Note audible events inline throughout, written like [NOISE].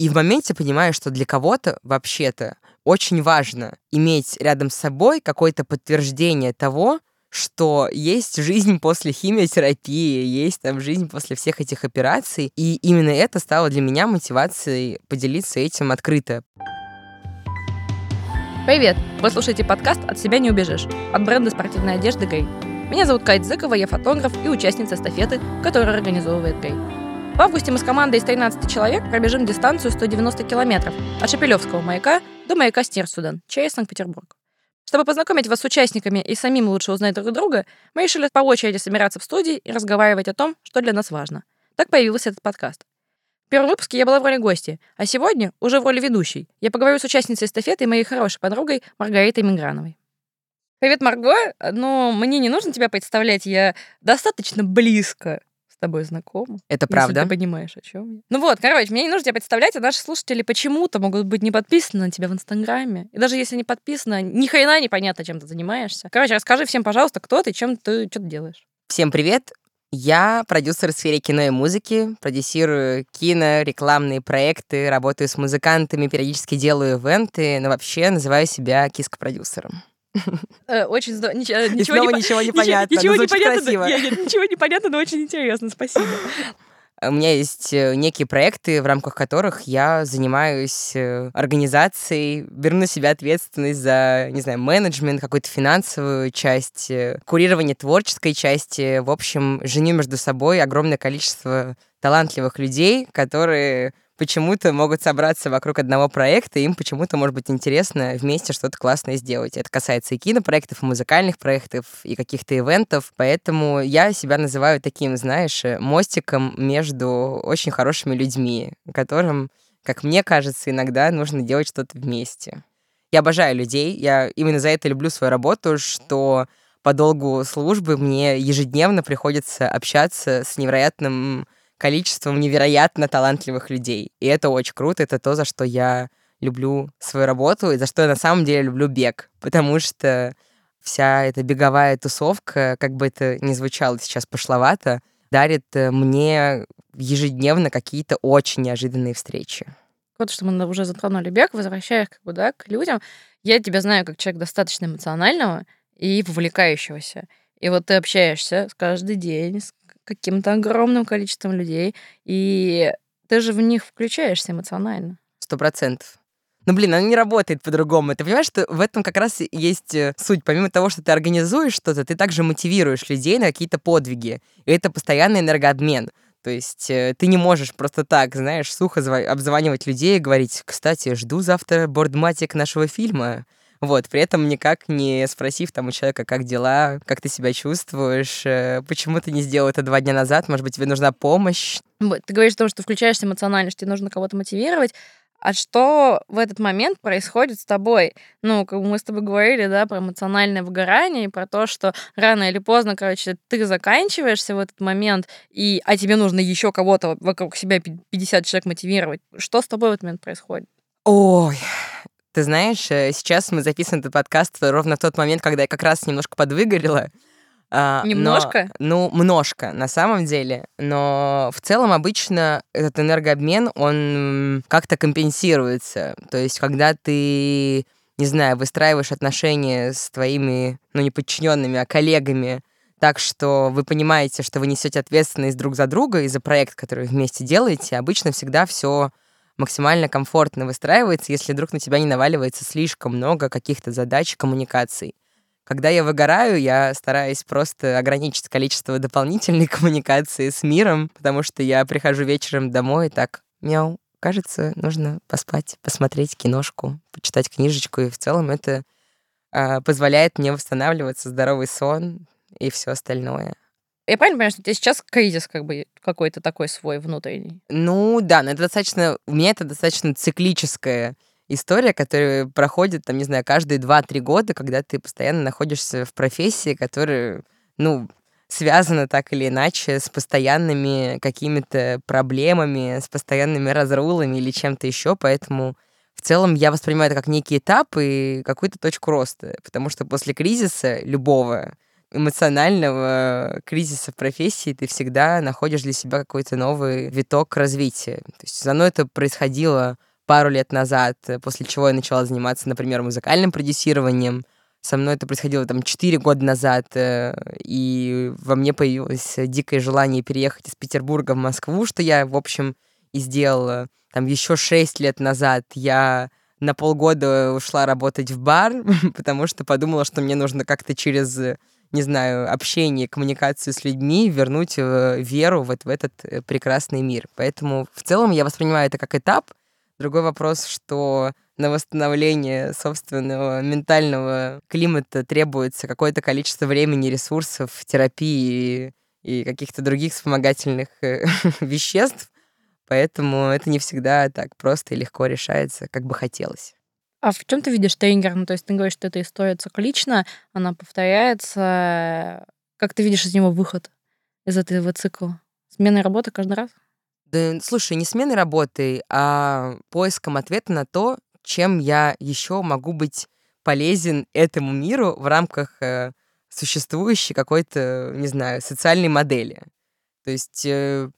И в моменте понимаю, что для кого-то вообще-то очень важно иметь рядом с собой какое-то подтверждение того, что есть жизнь после химиотерапии, есть там жизнь после всех этих операций. И именно это стало для меня мотивацией поделиться этим открыто. Привет! Вы слушаете подкаст «От себя не убежишь» от бренда спортивной одежды «Грей». Меня зовут Кать Зыкова, я фотограф и участница эстафеты, которую организовывает «Грей». В августе мы с командой из 13 человек пробежим дистанцию 190 километров от Шепелевского маяка до маяка Стерсудан, через Санкт-Петербург. Чтобы познакомить вас с участниками и самим лучше узнать друг друга, мы решили по очереди собираться в студии и разговаривать о том, что для нас важно. Так появился этот подкаст. В первом выпуске я была в роли гости, а сегодня уже в роли ведущей. Я поговорю с участницей эстафеты и моей хорошей подругой Маргаритой Миграновой. Привет, Марго. Ну, мне не нужно тебя представлять, я достаточно близко тобой знакома. Это правда. ты понимаешь, о чем я. Ну вот, короче, мне не нужно тебя представлять, а наши слушатели почему-то могут быть не подписаны на тебя в Инстаграме. И даже если не подписаны, ни хрена непонятно, чем ты занимаешься. Короче, расскажи всем, пожалуйста, кто ты, чем ты, что ты делаешь. Всем привет! Я продюсер в сфере кино и музыки, продюсирую кино, рекламные проекты, работаю с музыкантами, периодически делаю ивенты, но вообще называю себя киск-продюсером. Э, очень здорово. Ничего, и снова ничего не понятно. Ничего не понятно. Ничего не понятно, но очень интересно. Спасибо. У меня есть э, некие проекты, в рамках которых я занимаюсь э, организацией, беру на себя ответственность за, не знаю, менеджмент, какую-то финансовую часть, курирование творческой части. В общем, женю между собой огромное количество талантливых людей, которые почему-то могут собраться вокруг одного проекта, и им почему-то может быть интересно вместе что-то классное сделать. Это касается и кинопроектов, и музыкальных проектов, и каких-то ивентов. Поэтому я себя называю таким, знаешь, мостиком между очень хорошими людьми, которым, как мне кажется, иногда нужно делать что-то вместе. Я обожаю людей, я именно за это люблю свою работу, что по долгу службы мне ежедневно приходится общаться с невероятным количеством невероятно талантливых людей. И это очень круто, это то, за что я люблю свою работу и за что я на самом деле люблю бег. Потому что вся эта беговая тусовка, как бы это ни звучало сейчас пошловато, дарит э, мне ежедневно какие-то очень неожиданные встречи. Вот что мы уже затронули бег, возвращаясь как бы, да, к людям. Я тебя знаю как человек достаточно эмоционального и вовлекающегося. И вот ты общаешься каждый день с каким-то огромным количеством людей, и ты же в них включаешься эмоционально. Сто процентов. Ну, блин, оно не работает по-другому. Ты понимаешь, что в этом как раз есть э, суть. Помимо того, что ты организуешь что-то, ты также мотивируешь людей на какие-то подвиги. И это постоянный энергообмен. То есть э, ты не можешь просто так, знаешь, сухо обзванивать людей и говорить, кстати, жду завтра бордматик нашего фильма. Вот, при этом никак не спросив там у человека, как дела, как ты себя чувствуешь, э, почему ты не сделал это два дня назад, может быть, тебе нужна помощь. Ты говоришь о том, что включаешься эмоционально, что тебе нужно кого-то мотивировать, а что в этот момент происходит с тобой? Ну, как мы с тобой говорили, да, про эмоциональное выгорание и про то, что рано или поздно, короче, ты заканчиваешься в этот момент, и, а тебе нужно еще кого-то вокруг себя 50 человек мотивировать. Что с тобой в этот момент происходит? Ой, ты знаешь, э, сейчас мы записываем этот подкаст ровно в тот момент, когда я как раз немножко подвыгорела. А, немножко? Но, ну, немножко, на самом деле. Но в целом обычно этот энергообмен, он как-то компенсируется. То есть, когда ты, не знаю, выстраиваешь отношения с твоими, ну, не подчиненными, а коллегами, так что вы понимаете, что вы несете ответственность друг за друга и за проект, который вы вместе делаете, обычно всегда все максимально комфортно выстраивается, если вдруг на тебя не наваливается слишком много каких-то задач коммуникаций. Когда я выгораю, я стараюсь просто ограничить количество дополнительной [LAUGHS] коммуникации с миром, потому что я прихожу вечером домой и так, мяу, кажется, нужно поспать, посмотреть киношку, почитать книжечку, и в целом это э, позволяет мне восстанавливаться, здоровый сон и все остальное. Я правильно понимаю, что у тебя сейчас кризис как бы какой-то такой свой внутренний? Ну да, но это достаточно... У меня это достаточно циклическая история, которая проходит, там, не знаю, каждые 2-3 года, когда ты постоянно находишься в профессии, которая, ну, связана так или иначе с постоянными какими-то проблемами, с постоянными разрулами или чем-то еще, поэтому в целом я воспринимаю это как некий этап и какую-то точку роста, потому что после кризиса любого эмоционального кризиса в профессии ты всегда находишь для себя какой-то новый виток развития. То есть за мной это происходило пару лет назад, после чего я начала заниматься, например, музыкальным продюсированием. Со мной это происходило там 4 года назад, э, и во мне появилось дикое желание переехать из Петербурга в Москву, что я, в общем, и сделала. Там еще 6 лет назад я на полгода ушла работать в бар, [LAUGHS] потому что подумала, что мне нужно как-то через, не знаю, общение, коммуникацию с людьми вернуть э, веру вот в этот э, прекрасный мир. Поэтому в целом я воспринимаю это как этап. Другой вопрос, что на восстановление собственного ментального климата требуется какое-то количество времени, ресурсов, терапии и каких-то других вспомогательных э, [LAUGHS] веществ. Поэтому это не всегда так просто и легко решается, как бы хотелось. А в чем ты видишь триггер? Ну, то есть ты говоришь, что эта история циклична, она повторяется. Как ты видишь из него выход из этого цикла? Смена работы каждый раз? Да, слушай, не сменой работы, а поиском ответа на то, чем я еще могу быть полезен этому миру в рамках э, существующей какой-то, не знаю, социальной модели. То есть э,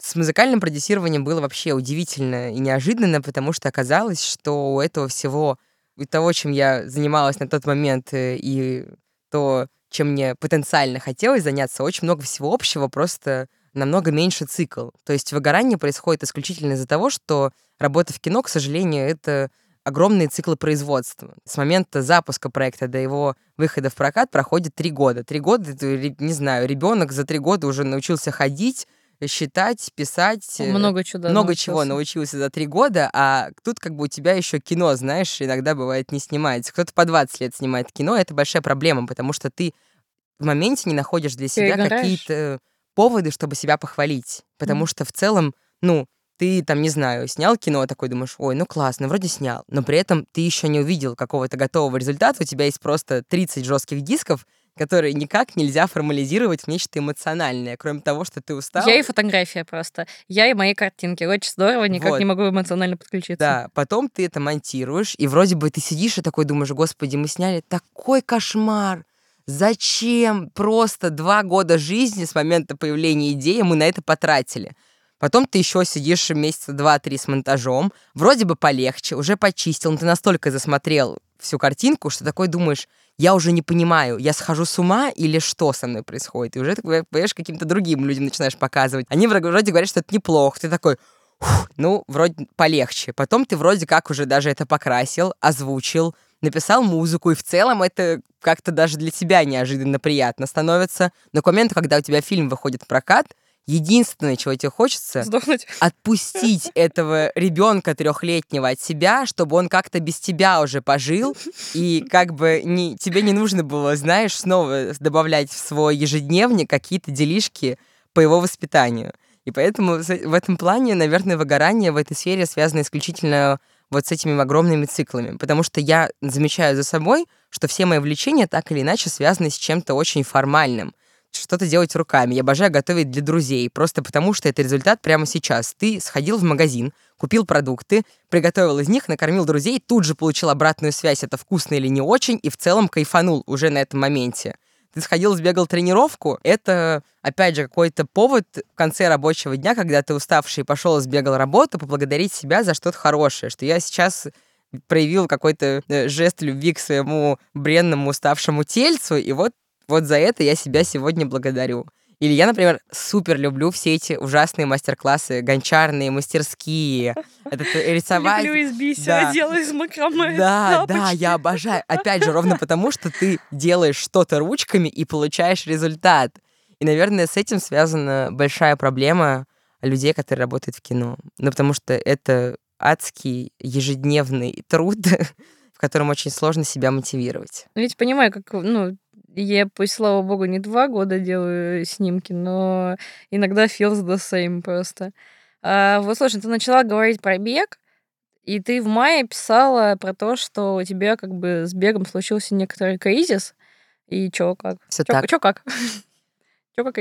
с музыкальным продюсированием было вообще удивительно и неожиданно, потому что оказалось, что у этого всего, у того, чем я занималась на тот момент, э, и то, чем мне потенциально хотелось заняться, очень много всего общего, просто намного меньше цикл. То есть выгорание происходит исключительно из-за того, что работа в кино, к сожалению, это огромные циклы производства. С момента запуска проекта до его выхода в прокат проходит три года. Три года, не знаю, ребенок за три года уже научился ходить, считать, писать. Э, много чего. Много научился. чего научился за три года, а тут как бы у тебя еще кино, знаешь, иногда бывает не снимается. Кто-то по 20 лет снимает кино, это большая проблема, потому что ты в моменте не находишь для себя какие-то поводы, чтобы себя похвалить. Потому mm. что в целом, ну, ты там, не знаю, снял кино, такой думаешь, ой, ну классно, вроде снял, но при этом ты еще не увидел какого-то готового результата, у тебя есть просто 30 жестких дисков, которые никак нельзя формализировать в нечто эмоциональное, кроме того, что ты устал. Я и фотография просто. Я и мои картинки. Очень здорово, никак вот. не могу эмоционально подключиться. Да, потом ты это монтируешь, и вроде бы ты сидишь и такой думаешь, господи, мы сняли такой кошмар. Зачем просто два года жизни с момента появления идеи мы на это потратили? Потом ты еще сидишь месяца два-три с монтажом, вроде бы полегче, уже почистил, но ты настолько засмотрел всю картинку, что такой думаешь, я уже не понимаю, я схожу с ума или что со мной происходит. И уже ты, понимаешь, каким-то другим людям начинаешь показывать. Они вроде говорят, что это неплохо. Ты такой, ну, вроде полегче. Потом ты вроде как уже даже это покрасил, озвучил, написал музыку, и в целом это как-то даже для тебя неожиданно приятно становится. Но к моменту, когда у тебя фильм выходит в прокат, единственное, чего тебе хочется, Сдохнуть. [LAUGHS] отпустить этого ребенка трехлетнего от себя, чтобы он как-то без тебя уже пожил, и как бы не, тебе не нужно было, знаешь, снова добавлять в свой ежедневник какие-то делишки по его воспитанию. И поэтому в этом плане, наверное, выгорание в этой сфере связано исключительно вот с этими огромными циклами. Потому что я замечаю за собой, что все мои влечения так или иначе связаны с чем-то очень формальным что-то делать руками. Я обожаю готовить для друзей, просто потому что это результат прямо сейчас. Ты сходил в магазин, купил продукты, приготовил из них, накормил друзей, тут же получил обратную связь, это вкусно или не очень, и в целом кайфанул уже на этом моменте. Ты сходил, сбегал тренировку, это, опять же, какой-то повод в конце рабочего дня, когда ты уставший пошел и сбегал работу, поблагодарить себя за что-то хорошее, что я сейчас проявил какой-то э, жест любви к своему бренному уставшему тельцу, и вот вот за это я себя сегодня благодарю. Или я, например, супер люблю все эти ужасные мастер-классы, гончарные, мастерские. Это рисовать. Люблю из бисера, да. делаю из макраме. Да, тапочки. да, я обожаю. Опять же, ровно [LAUGHS] потому, что ты делаешь что-то ручками и получаешь результат. И, наверное, с этим связана большая проблема людей, которые работают в кино. Ну, потому что это адский ежедневный труд, [LAUGHS] в котором очень сложно себя мотивировать. Ну, ведь понимаю, как, ну, я, пусть, слава богу, не два года делаю снимки, но иногда feels the same просто. А, вот, слушай, ты начала говорить про бег, и ты в мае писала про то, что у тебя как бы с бегом случился некоторый кризис. И чё, как? Все так. Чё, как? [LAUGHS] чё, как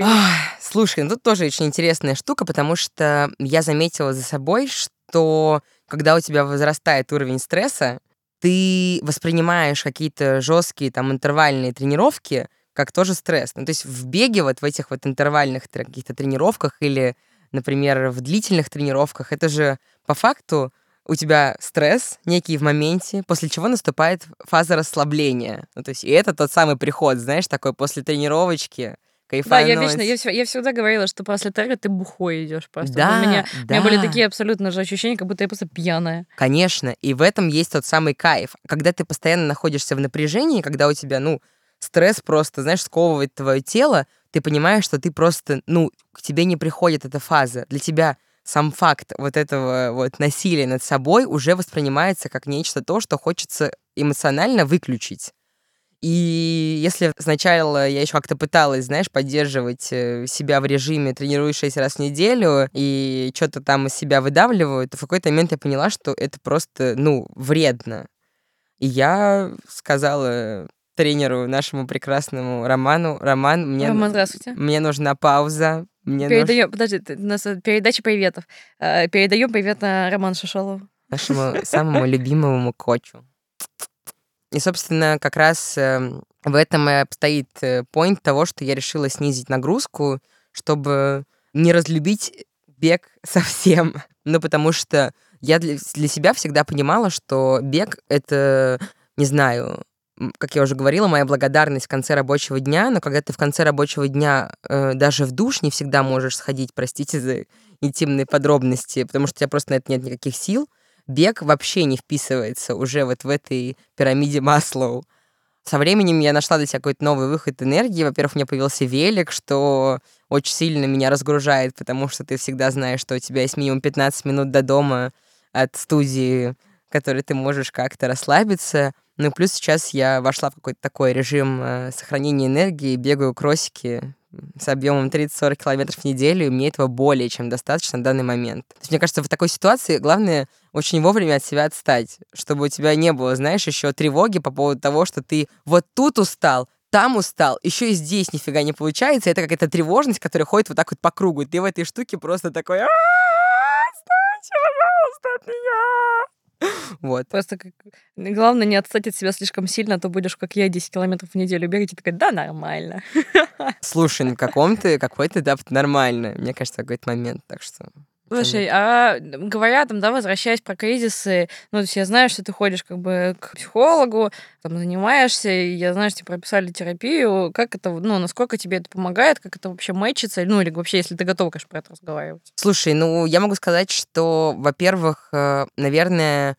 Слушай, ну тут тоже очень интересная штука, потому что я заметила за собой, что когда у тебя возрастает уровень стресса, ты воспринимаешь какие-то жесткие там интервальные тренировки как тоже стресс. Ну, то есть в беге, вот в этих вот интервальных каких-то тренировках или, например, в длительных тренировках, это же по факту у тебя стресс некий в моменте, после чего наступает фаза расслабления. Ну, то есть и это тот самый приход, знаешь, такой после тренировочки, кайфануть. Да, я вечно, я, я всегда говорила, что после трека ты бухой идешь просто. Да, у меня, да. у меня были такие абсолютно же ощущения, как будто я просто пьяная. Конечно, и в этом есть тот самый кайф. Когда ты постоянно находишься в напряжении, когда у тебя, ну, стресс просто, знаешь, сковывает твое тело, ты понимаешь, что ты просто, ну, к тебе не приходит эта фаза. Для тебя сам факт вот этого вот насилия над собой уже воспринимается как нечто то, что хочется эмоционально выключить. И если сначала я еще как-то пыталась, знаешь, поддерживать э, себя в режиме тренируюсь 6 раз в неделю и что-то там из себя выдавливаю, то в какой-то момент я поняла, что это просто, ну, вредно. И я сказала тренеру нашему прекрасному Роману, Роман, мне, Роман, здравствуйте. мне нужна пауза. Мне передаем, нуж... подожди, у нас передача приветов. Э, передаем привет на Роману Шишолову. Нашему самому любимому кочу. И, собственно, как раз эм, в этом и обстоит э, поинт того, что я решила снизить нагрузку, чтобы не разлюбить бег [LAUGHS] совсем. Ну, потому что я для, для себя всегда понимала, что бег — это, не знаю, как я уже говорила, моя благодарность в конце рабочего дня, но когда ты в конце рабочего дня э, даже в душ не всегда можешь сходить, простите за интимные подробности, потому что у тебя просто на это нет никаких сил, бег вообще не вписывается уже вот в этой пирамиде Маслоу. Со временем я нашла для себя какой-то новый выход энергии. Во-первых, у меня появился велик, что очень сильно меня разгружает, потому что ты всегда знаешь, что у тебя есть минимум 15 минут до дома от студии, в которой ты можешь как-то расслабиться. Ну и плюс сейчас я вошла в какой-то такой режим э, сохранения энергии, бегаю кроссики с объемом 30-40 километров в неделю, и мне этого более чем достаточно на данный момент. То есть, мне кажется, в такой ситуации главное очень вовремя от себя отстать, чтобы у тебя не было, знаешь, еще тревоги по поводу того, что ты вот тут устал, там устал, еще и здесь нифига не получается. Это какая-то тревожность, которая ходит вот так вот по кругу. И ты в этой штуке просто такой, Вот. Просто как... главное не отстать от себя слишком сильно, а то будешь, как я, 10 километров в неделю бегать и такая, да, нормально. [LAUGHS] Слушай, на каком-то какой-то этап нормально, мне кажется, какой-то момент, так что... Слушай, а говоря там, да, возвращаясь про кризисы, ну, то есть я знаю, что ты ходишь как бы к психологу, там занимаешься, и я знаю, что тебе прописали терапию. Как это, ну, насколько тебе это помогает, как это вообще мэчится, ну, или вообще, если ты готова, конечно, про это разговаривать? Слушай, ну, я могу сказать, что, во-первых, э, наверное,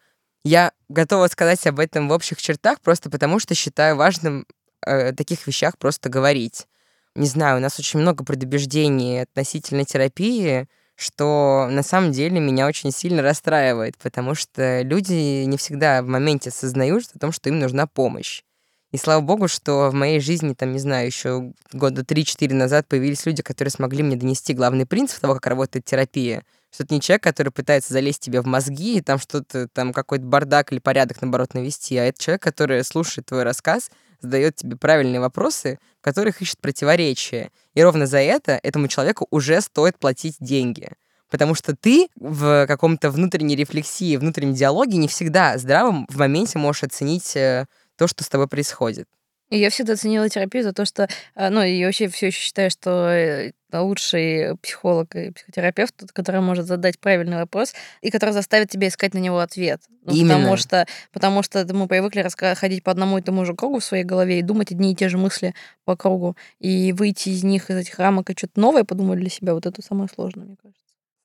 я готова сказать об этом в общих чертах, просто потому что считаю важным о таких вещах просто говорить. Не знаю, у нас очень много предубеждений относительно терапии, что на самом деле меня очень сильно расстраивает, потому что люди не всегда в моменте осознают о том, что им нужна помощь. И слава богу, что в моей жизни, там, не знаю, еще года 3-4 назад появились люди, которые смогли мне донести главный принцип того, как работает терапия. Что это не человек, который пытается залезть тебе в мозги и там что-то, там какой-то бардак или порядок, наоборот, навести, а это человек, который слушает твой рассказ, задает тебе правильные вопросы, в которых ищет противоречия. И ровно за это этому человеку уже стоит платить деньги. Потому что ты в каком-то внутренней рефлексии, внутреннем диалоге не всегда здравым в моменте можешь оценить э, то, что с тобой происходит. И я всегда ценила терапию за то, что, э, ну, и вообще все еще считаю, что э, лучший психолог и психотерапевт, который может задать правильный вопрос и который заставит тебя искать на него ответ. Ну, Именно. Потому что, потому что мы привыкли ходить по одному и тому же кругу в своей голове и думать одни и те же мысли по кругу, и выйти из них, из этих рамок, и что-то новое подумать для себя, вот это самое сложное, мне кажется.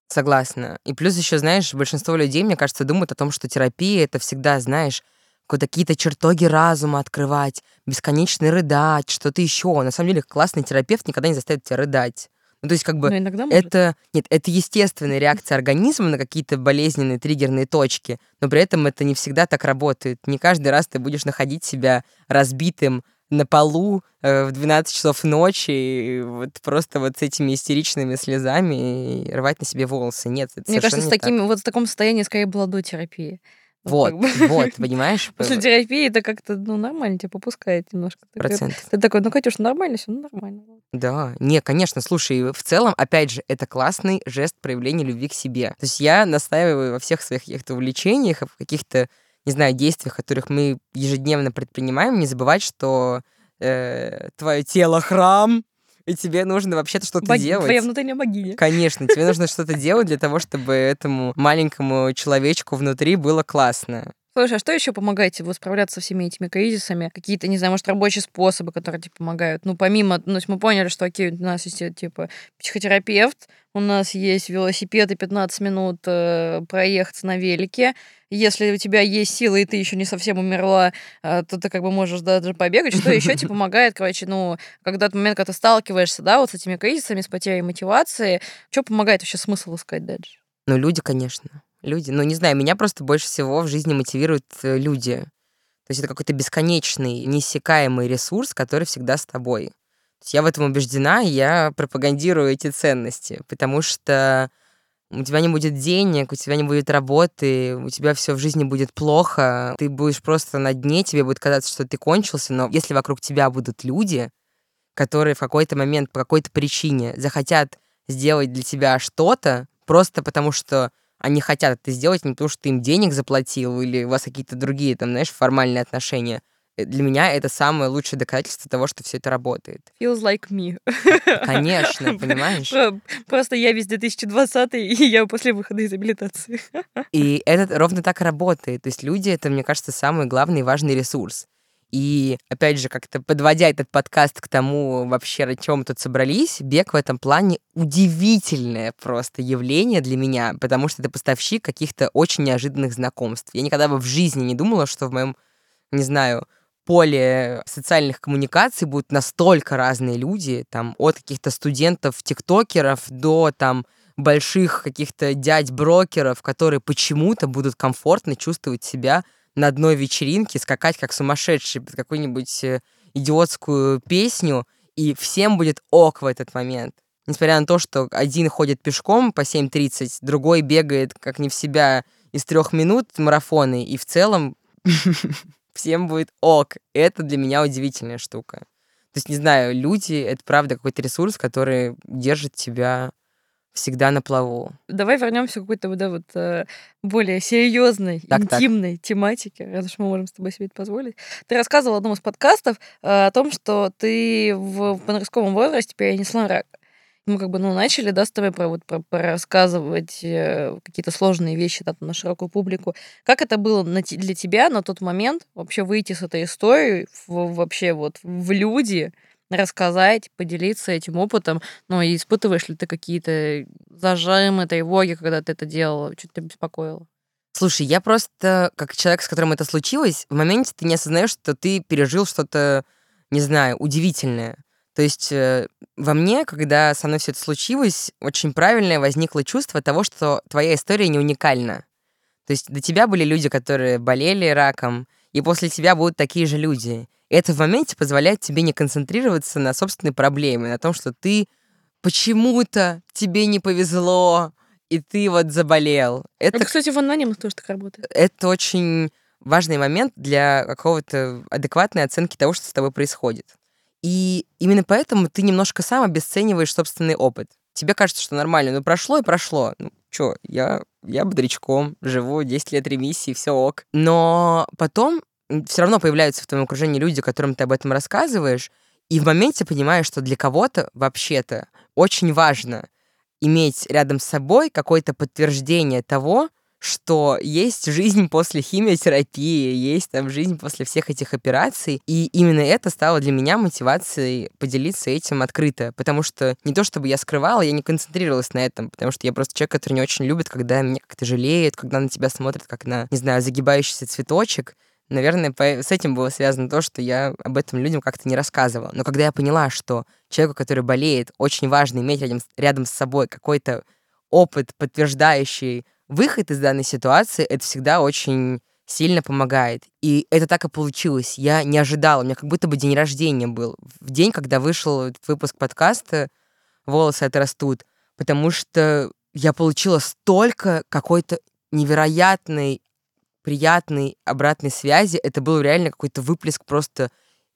Согласна. И плюс еще, знаешь, большинство людей, мне кажется, думают о том, что терапия — это всегда, знаешь, какие-то чертоги разума открывать, бесконечно рыдать, что-то еще. На самом деле классный терапевт никогда не заставит тебя рыдать. Ну, то есть, как бы, Но иногда это, нет, это естественная реакция организма на какие-то болезненные триггерные точки, но при этом это не всегда так работает. Не каждый раз ты будешь находить себя разбитым на полу э, в 12 часов ночи, и вот просто вот с этими истеричными слезами и рвать на себе волосы. Нет, это Мне кажется, с такими, так. вот в таком состоянии скорее была до терапии. Вот, вот, [LAUGHS] понимаешь? После терапии это как-то, ну, нормально, тебя попускает немножко. Процент. Ты такой, ну, Катюш, нормально все, ну, нормально. Да, не, конечно, слушай, в целом, опять же, это классный жест проявления любви к себе. То есть я настаиваю во всех своих каких-то увлечениях, в каких-то, не знаю, действиях, которых мы ежедневно предпринимаем, не забывать, что э, твое тело храм, и тебе нужно вообще-то что-то Бог- делать. Твоя внутренняя богиня. Конечно, тебе нужно что-то делать для того, чтобы этому маленькому человечку внутри было классно. Слушай, а что еще помогает тебе справляться со всеми этими кризисами? Какие-то, не знаю, может, рабочие способы, которые тебе помогают? Ну, помимо, ну, мы поняли, что, окей, у нас есть, э, типа, психотерапевт, у нас есть велосипед и 15 минут э, проехаться на велике. Если у тебя есть силы, и ты еще не совсем умерла, э, то ты как бы можешь даже побегать. Что еще тебе [LAUGHS] помогает, короче, ну, когда тот момент, когда ты сталкиваешься, да, вот с этими кризисами, с потерей мотивации, что помогает вообще смысл искать дальше? Ну, люди, конечно. Люди. Ну, не знаю, меня просто больше всего в жизни мотивируют э, люди. То есть это какой-то бесконечный, неиссякаемый ресурс, который всегда с тобой. То есть я в этом убеждена, и я пропагандирую эти ценности, потому что у тебя не будет денег, у тебя не будет работы, у тебя все в жизни будет плохо, ты будешь просто на дне, тебе будет казаться, что ты кончился, но если вокруг тебя будут люди, которые в какой-то момент по какой-то причине захотят сделать для тебя что-то, просто потому что они хотят это сделать, не потому что ты им денег заплатил или у вас какие-то другие, там, знаешь, формальные отношения. Э, Для меня это самое лучшее доказательство того, что все это работает. Feels like me. Конечно, [LAUGHS] понимаешь? Про- Просто я весь 2020 и я после выхода из реабилитации. [LAUGHS] И это ровно так работает. То есть люди — это, мне кажется, самый главный и важный ресурс. И, опять же, как-то подводя этот подкаст к тому, вообще, о чем мы тут собрались, бег в этом плане удивительное просто явление для меня, потому что это поставщик каких-то очень неожиданных знакомств. Я никогда бы в жизни не думала, что в моем, не знаю, поле социальных коммуникаций будут настолько разные люди, там, от каких-то студентов-тиктокеров до, там, больших каких-то дядь-брокеров, которые почему-то будут комфортно чувствовать себя на одной вечеринке, скакать как сумасшедший под какую-нибудь э, идиотскую песню, и всем будет ок в этот момент. Несмотря на то, что один ходит пешком по 7.30, другой бегает как не в себя из трех минут марафоны, и в целом [LAUGHS] всем будет ок. Это для меня удивительная штука. То есть, не знаю, люди — это правда какой-то ресурс, который держит тебя всегда на плаву. Давай вернемся к какой-то да, вот, э, более серьезной, Так, так. интимной тематике, раз уж мы можем с тобой себе это позволить. Ты рассказывал в одном из подкастов э, о том, что ты в, в подростковом возрасте перенесла рак. Мы как бы ну, начали, да, с тобой про, вот, про, про рассказывать э, какие-то сложные вещи да, на широкую публику. Как это было на для тебя на тот момент вообще выйти с этой историей в, вообще вот в люди, рассказать, поделиться этим опытом? Ну, и испытываешь ли ты какие-то зажимы, тревоги, когда ты это делала? Что тебя беспокоило? Слушай, я просто, как человек, с которым это случилось, в моменте ты не осознаешь, что ты пережил что-то, не знаю, удивительное. То есть э, во мне, когда со мной все это случилось, очень правильное возникло чувство того, что твоя история не уникальна. То есть до тебя были люди, которые болели раком, и после тебя будут такие же люди. Это в моменте позволяет тебе не концентрироваться на собственной проблеме, на том, что ты почему-то тебе не повезло, и ты вот заболел. Это Это, кстати, в анонимах тоже так работает. это очень важный момент для какого-то адекватной оценки того, что с тобой происходит. И именно поэтому ты немножко сам обесцениваешь собственный опыт. Тебе кажется, что нормально, ну прошло и прошло. Ну чё, я, я бодрячком, живу 10 лет ремиссии, все ок. Но потом все равно появляются в твоем окружении люди, которым ты об этом рассказываешь, и в моменте понимаешь, что для кого-то вообще-то очень важно иметь рядом с собой какое-то подтверждение того, что есть жизнь после химиотерапии, есть там жизнь после всех этих операций. И именно это стало для меня мотивацией поделиться этим открыто. Потому что не то, чтобы я скрывала, я не концентрировалась на этом, потому что я просто человек, который не очень любит, когда меня как-то жалеют, когда на тебя смотрят как на, не знаю, загибающийся цветочек. Наверное, с этим было связано то, что я об этом людям как-то не рассказывала. Но когда я поняла, что человеку, который болеет, очень важно иметь рядом, рядом с собой какой-то опыт, подтверждающий выход из данной ситуации, это всегда очень сильно помогает. И это так и получилось. Я не ожидала. У меня как будто бы день рождения был. В день, когда вышел выпуск подкаста «Волосы отрастут», потому что я получила столько какой-то невероятной, приятной обратной связи. Это был реально какой-то выплеск просто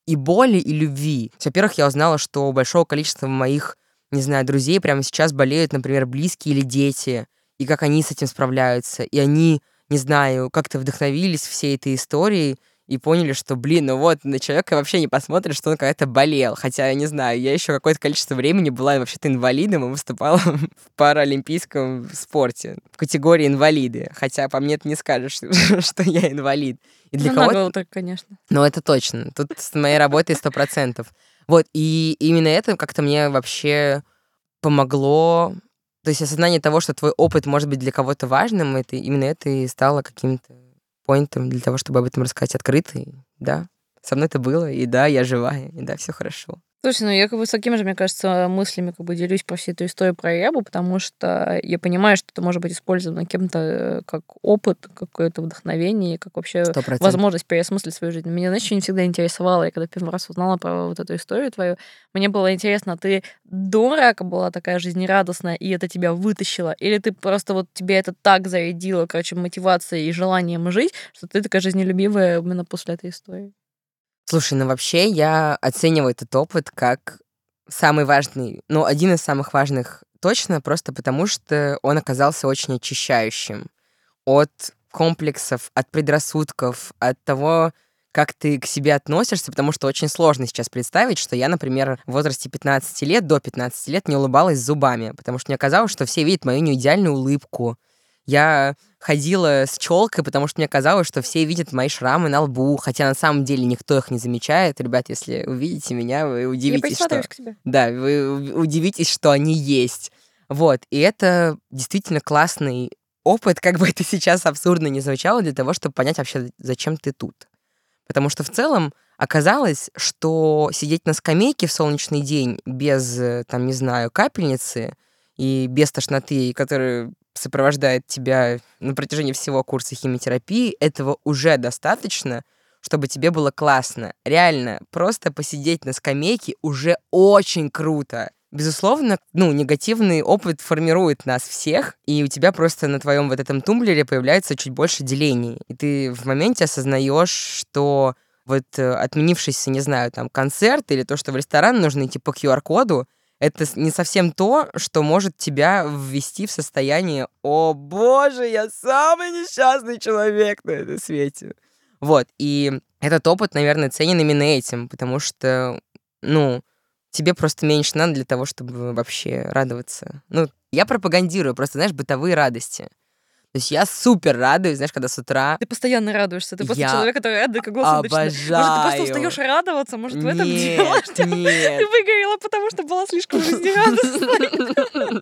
и боли, и любви. Во-первых, я узнала, что у большого количества моих, не знаю, друзей прямо сейчас болеют, например, близкие или дети, и как они с этим справляются. И они, не знаю, как-то вдохновились всей этой историей и поняли, что, блин, ну вот, на человека вообще не посмотришь, что он когда-то болел. Хотя, я не знаю, я еще какое-то количество времени была вообще-то инвалидом и выступала [LAUGHS] в паралимпийском спорте в категории инвалиды. Хотя по мне ты не скажешь, [LAUGHS] что я инвалид. И для ну, кого-то... так, конечно. Ну, это точно. Тут с моей работой сто процентов. Вот, и именно это как-то мне вообще помогло то есть осознание того, что твой опыт может быть для кого-то важным, это именно это и стало каким-то поинтом для того, чтобы об этом рассказать открыто. И, да, со мной это было, и да, я живая, и да, все хорошо. Слушай, ну я как бы с такими же, мне кажется, мыслями как бы делюсь по всей этой истории про Ябу, потому что я понимаю, что это может быть использовано кем-то э, как опыт, какое-то вдохновение, как вообще 100%. возможность переосмыслить свою жизнь. Меня, знаешь, не всегда интересовало. Я когда первый раз узнала про вот эту историю твою, мне было интересно, ты до рака была такая жизнерадостная, и это тебя вытащило? Или ты просто вот тебе это так зарядило, короче, мотивацией и желанием жить, что ты такая жизнелюбивая именно после этой истории? Слушай, ну вообще я оцениваю этот опыт как самый важный, ну, один из самых важных точно, просто потому что он оказался очень очищающим от комплексов, от предрассудков, от того, как ты к себе относишься, потому что очень сложно сейчас представить, что я, например, в возрасте 15 лет, до 15 лет не улыбалась зубами, потому что мне казалось, что все видят мою неидеальную улыбку, я ходила с челкой, потому что мне казалось, что все видят мои шрамы на лбу, хотя на самом деле никто их не замечает. Ребят, если увидите меня, вы удивитесь, что... К тебе. Да, вы удивитесь, что они есть. Вот, и это действительно классный опыт, как бы это сейчас абсурдно не звучало, для того, чтобы понять вообще, зачем ты тут. Потому что в целом оказалось, что сидеть на скамейке в солнечный день без, там, не знаю, капельницы и без тошноты, которые сопровождает тебя на протяжении всего курса химиотерапии, этого уже достаточно, чтобы тебе было классно. Реально, просто посидеть на скамейке уже очень круто. Безусловно, ну, негативный опыт формирует нас всех, и у тебя просто на твоем вот этом тумблере появляется чуть больше делений. И ты в моменте осознаешь, что вот э, отменившийся, не знаю, там, концерт или то, что в ресторан нужно идти по QR-коду, это не совсем то, что может тебя ввести в состояние «О, боже, я самый несчастный человек на этом свете». Вот, и этот опыт, наверное, ценен именно этим, потому что, ну, тебе просто меньше надо для того, чтобы вообще радоваться. Ну, я пропагандирую просто, знаешь, бытовые радости. То есть я супер радуюсь, знаешь, когда с утра... Ты постоянно радуешься. Ты просто я человек, который радует как голос обожаю. Может, ты просто устаешь радоваться? Может, в этом дело, [LAUGHS] что нет. ты выгорела, потому что была слишком жизнерадостной. [LAUGHS]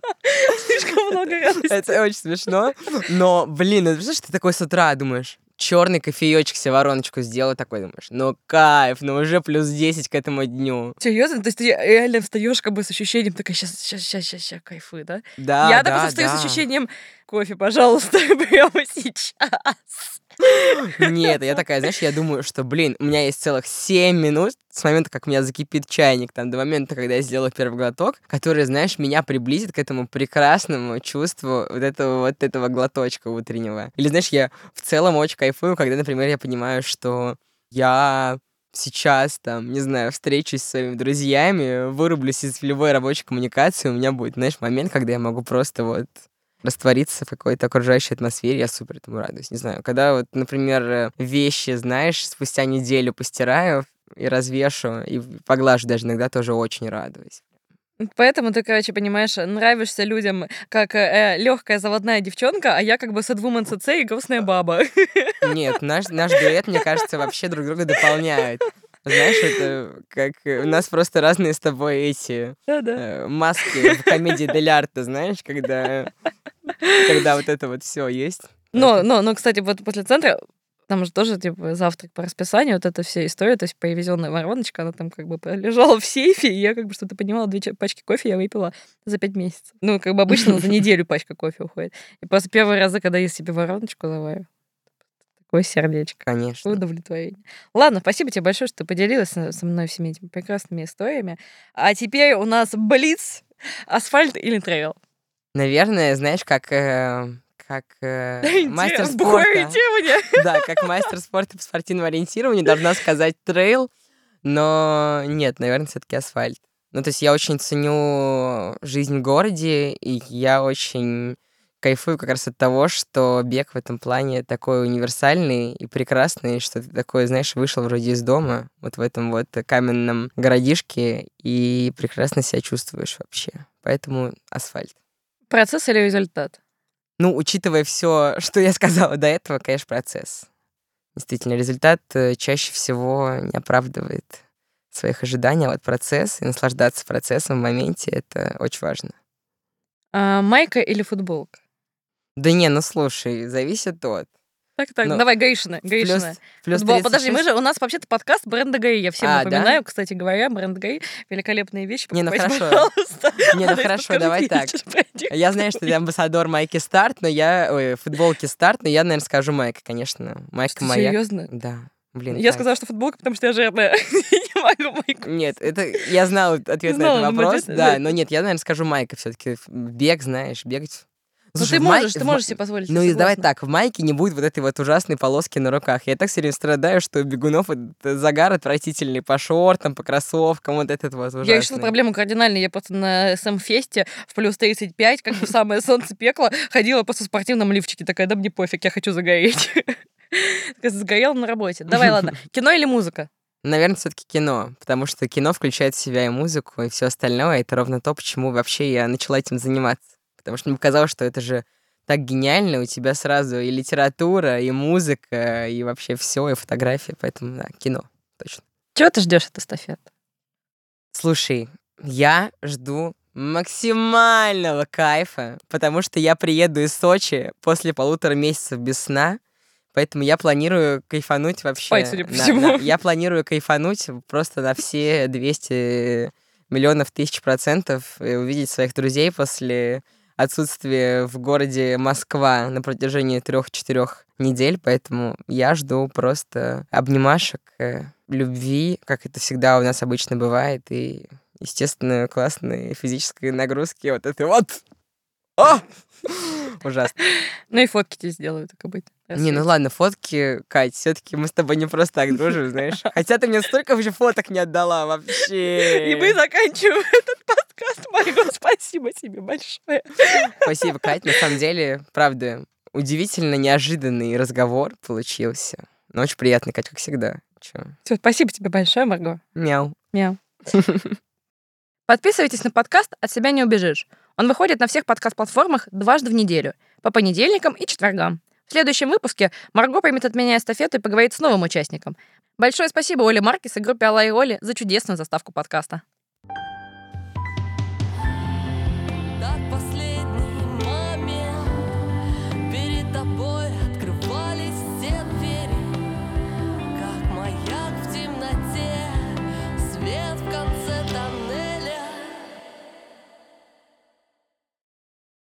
Слишком много радости. Это очень смешно. Но, блин, ну, знаешь, ты такой с утра думаешь, черный кофеечек себе вороночку сделал, такой думаешь, ну кайф, ну уже плюс 10 к этому дню. Серьезно? То есть ты реально встаешь как бы с ощущением, такая, сейчас, сейчас, сейчас, сейчас, сейчас, кайфы, да? Да, Я, да, допустим, встаю да. с ощущением, кофе, пожалуйста, [LAUGHS] прямо сейчас. Нет, я такая, знаешь, я думаю, что, блин, у меня есть целых 7 минут с момента, как у меня закипит чайник, там, до момента, когда я сделаю первый глоток, который, знаешь, меня приблизит к этому прекрасному чувству вот этого вот этого глоточка утреннего. Или, знаешь, я в целом очень кайфую, когда, например, я понимаю, что я сейчас, там, не знаю, встречусь с своими друзьями, вырублюсь из любой рабочей коммуникации, у меня будет, знаешь, момент, когда я могу просто вот раствориться в какой-то окружающей атмосфере, я супер этому радуюсь. Не знаю, когда вот, например, э, вещи, знаешь, спустя неделю постираю и развешу, и поглажу даже иногда тоже очень радуюсь. Поэтому ты, короче, понимаешь, нравишься людям как э, легкая заводная девчонка, а я как бы садвумен ЦЦ и грустная баба. Нет, наш, наш дуэт, мне кажется, вообще друг друга дополняет. Знаешь, это как э, у нас просто разные с тобой эти э, маски в комедии Дель Арте, знаешь, когда, когда вот это вот все есть. Но, но, но, кстати, вот после центра там же тоже, типа, завтрак по расписанию, вот эта вся история, то есть привезенная вороночка, она там как бы лежала в сейфе, и я как бы что-то понимала, две пачки кофе я выпила за пять месяцев. Ну, как бы обычно за неделю пачка кофе уходит. И после первого раза, когда я себе вороночку даваю, такое сердечко. Конечно. Удовлетворение. Ладно, спасибо тебе большое, что ты поделилась со мной всеми этими прекрасными историями. А теперь у нас Блиц, асфальт или трейл? Наверное, знаешь, как э, как [LAUGHS] э, мастер спорта. [LAUGHS] Да, как мастер спорта по спортивному ориентированию должна сказать трейл, но нет, наверное, все-таки асфальт. Ну, то есть я очень ценю жизнь в городе, и я очень кайфую как раз от того, что бег в этом плане такой универсальный и прекрасный, что ты такой, знаешь, вышел вроде из дома, вот в этом вот каменном городишке, и прекрасно себя чувствуешь вообще. Поэтому асфальт. Процесс или результат? Ну, учитывая все, что я сказала до этого, конечно, процесс. Действительно, результат э, чаще всего не оправдывает своих ожиданий, а вот процесс и наслаждаться процессом в моменте — это очень важно. А, майка или футболка? Да не, ну слушай, зависит от. Так, так, ну, давай, Гаишина, Гаишина. Плюс, плюс Подожди, мы же, у нас вообще-то подкаст бренда Гай, я всем а, напоминаю, да? кстати говоря, бренд Гай, великолепные вещи, Не, ну хорошо. пожалуйста. Не, ну хорошо, давай так. Я знаю, что ты амбассадор майки Старт, но я, ой, футболки Старт, но я, наверное, скажу майка, конечно. Майка моя. Серьезно? Да. Блин, я сказала, что футболка, потому что я жирная. [LAUGHS] не могу майку. Нет, это я знал ответ на этот вопрос, да, но нет, я, наверное, скажу майка все таки Бег, знаешь, бегать ну, Слушай, ты можешь, май... ты можешь себе позволить. Ну и давай так, в майке не будет вот этой вот ужасной полоски на руках. Я так все время страдаю, что у бегунов загар отвратительный по шортам, по кроссовкам, вот этот вот ужасный. Я решила проблему кардинальной. Я просто на СМ-фесте в плюс 35, как бы самое солнце пекло, ходила просто в спортивном лифчике. Такая, да мне пофиг, я хочу загореть. [LAUGHS] Сгорела на работе. Давай, ладно. [LAUGHS] Кино или музыка? Наверное, все-таки кино, потому что кино включает в себя и музыку, и все остальное. Это ровно то, почему вообще я начала этим заниматься потому что мне показалось, что это же так гениально, у тебя сразу и литература, и музыка, и вообще все, и фотография, поэтому да, кино, точно. Чего ты ждешь от эстафет? Слушай, я жду максимального кайфа, потому что я приеду из Сочи после полутора месяцев без сна, поэтому я планирую кайфануть вообще. Спать, судя по всему. я планирую кайфануть просто на все 200 миллионов тысяч процентов и увидеть своих друзей после отсутствие в городе Москва на протяжении трех-четырех недель, поэтому я жду просто обнимашек, э, любви, как это всегда у нас обычно бывает, и, естественно, классные физические нагрузки, вот это вот. О! Ужасно. Ну и фотки тебе сделаю, так и быть. Не, ну ладно, фотки, Кать, все таки мы с тобой не просто так дружим, знаешь. [LAUGHS] Хотя ты мне столько вообще фоток не отдала вообще. И мы заканчиваем этот. Марго, [LAUGHS] спасибо тебе большое. Спасибо, Кать. На самом деле, правда, удивительно неожиданный разговор получился. Но очень приятный, Кать, как всегда. Чё? Все, спасибо тебе большое, Марго. Мяу. Мяу. [LAUGHS] Подписывайтесь на подкаст «От себя не убежишь». Он выходит на всех подкаст-платформах дважды в неделю, по понедельникам и четвергам. В следующем выпуске Марго примет от меня эстафету и поговорит с новым участником. Большое спасибо Оле Маркис и группе Алла и Оли за чудесную заставку подкаста.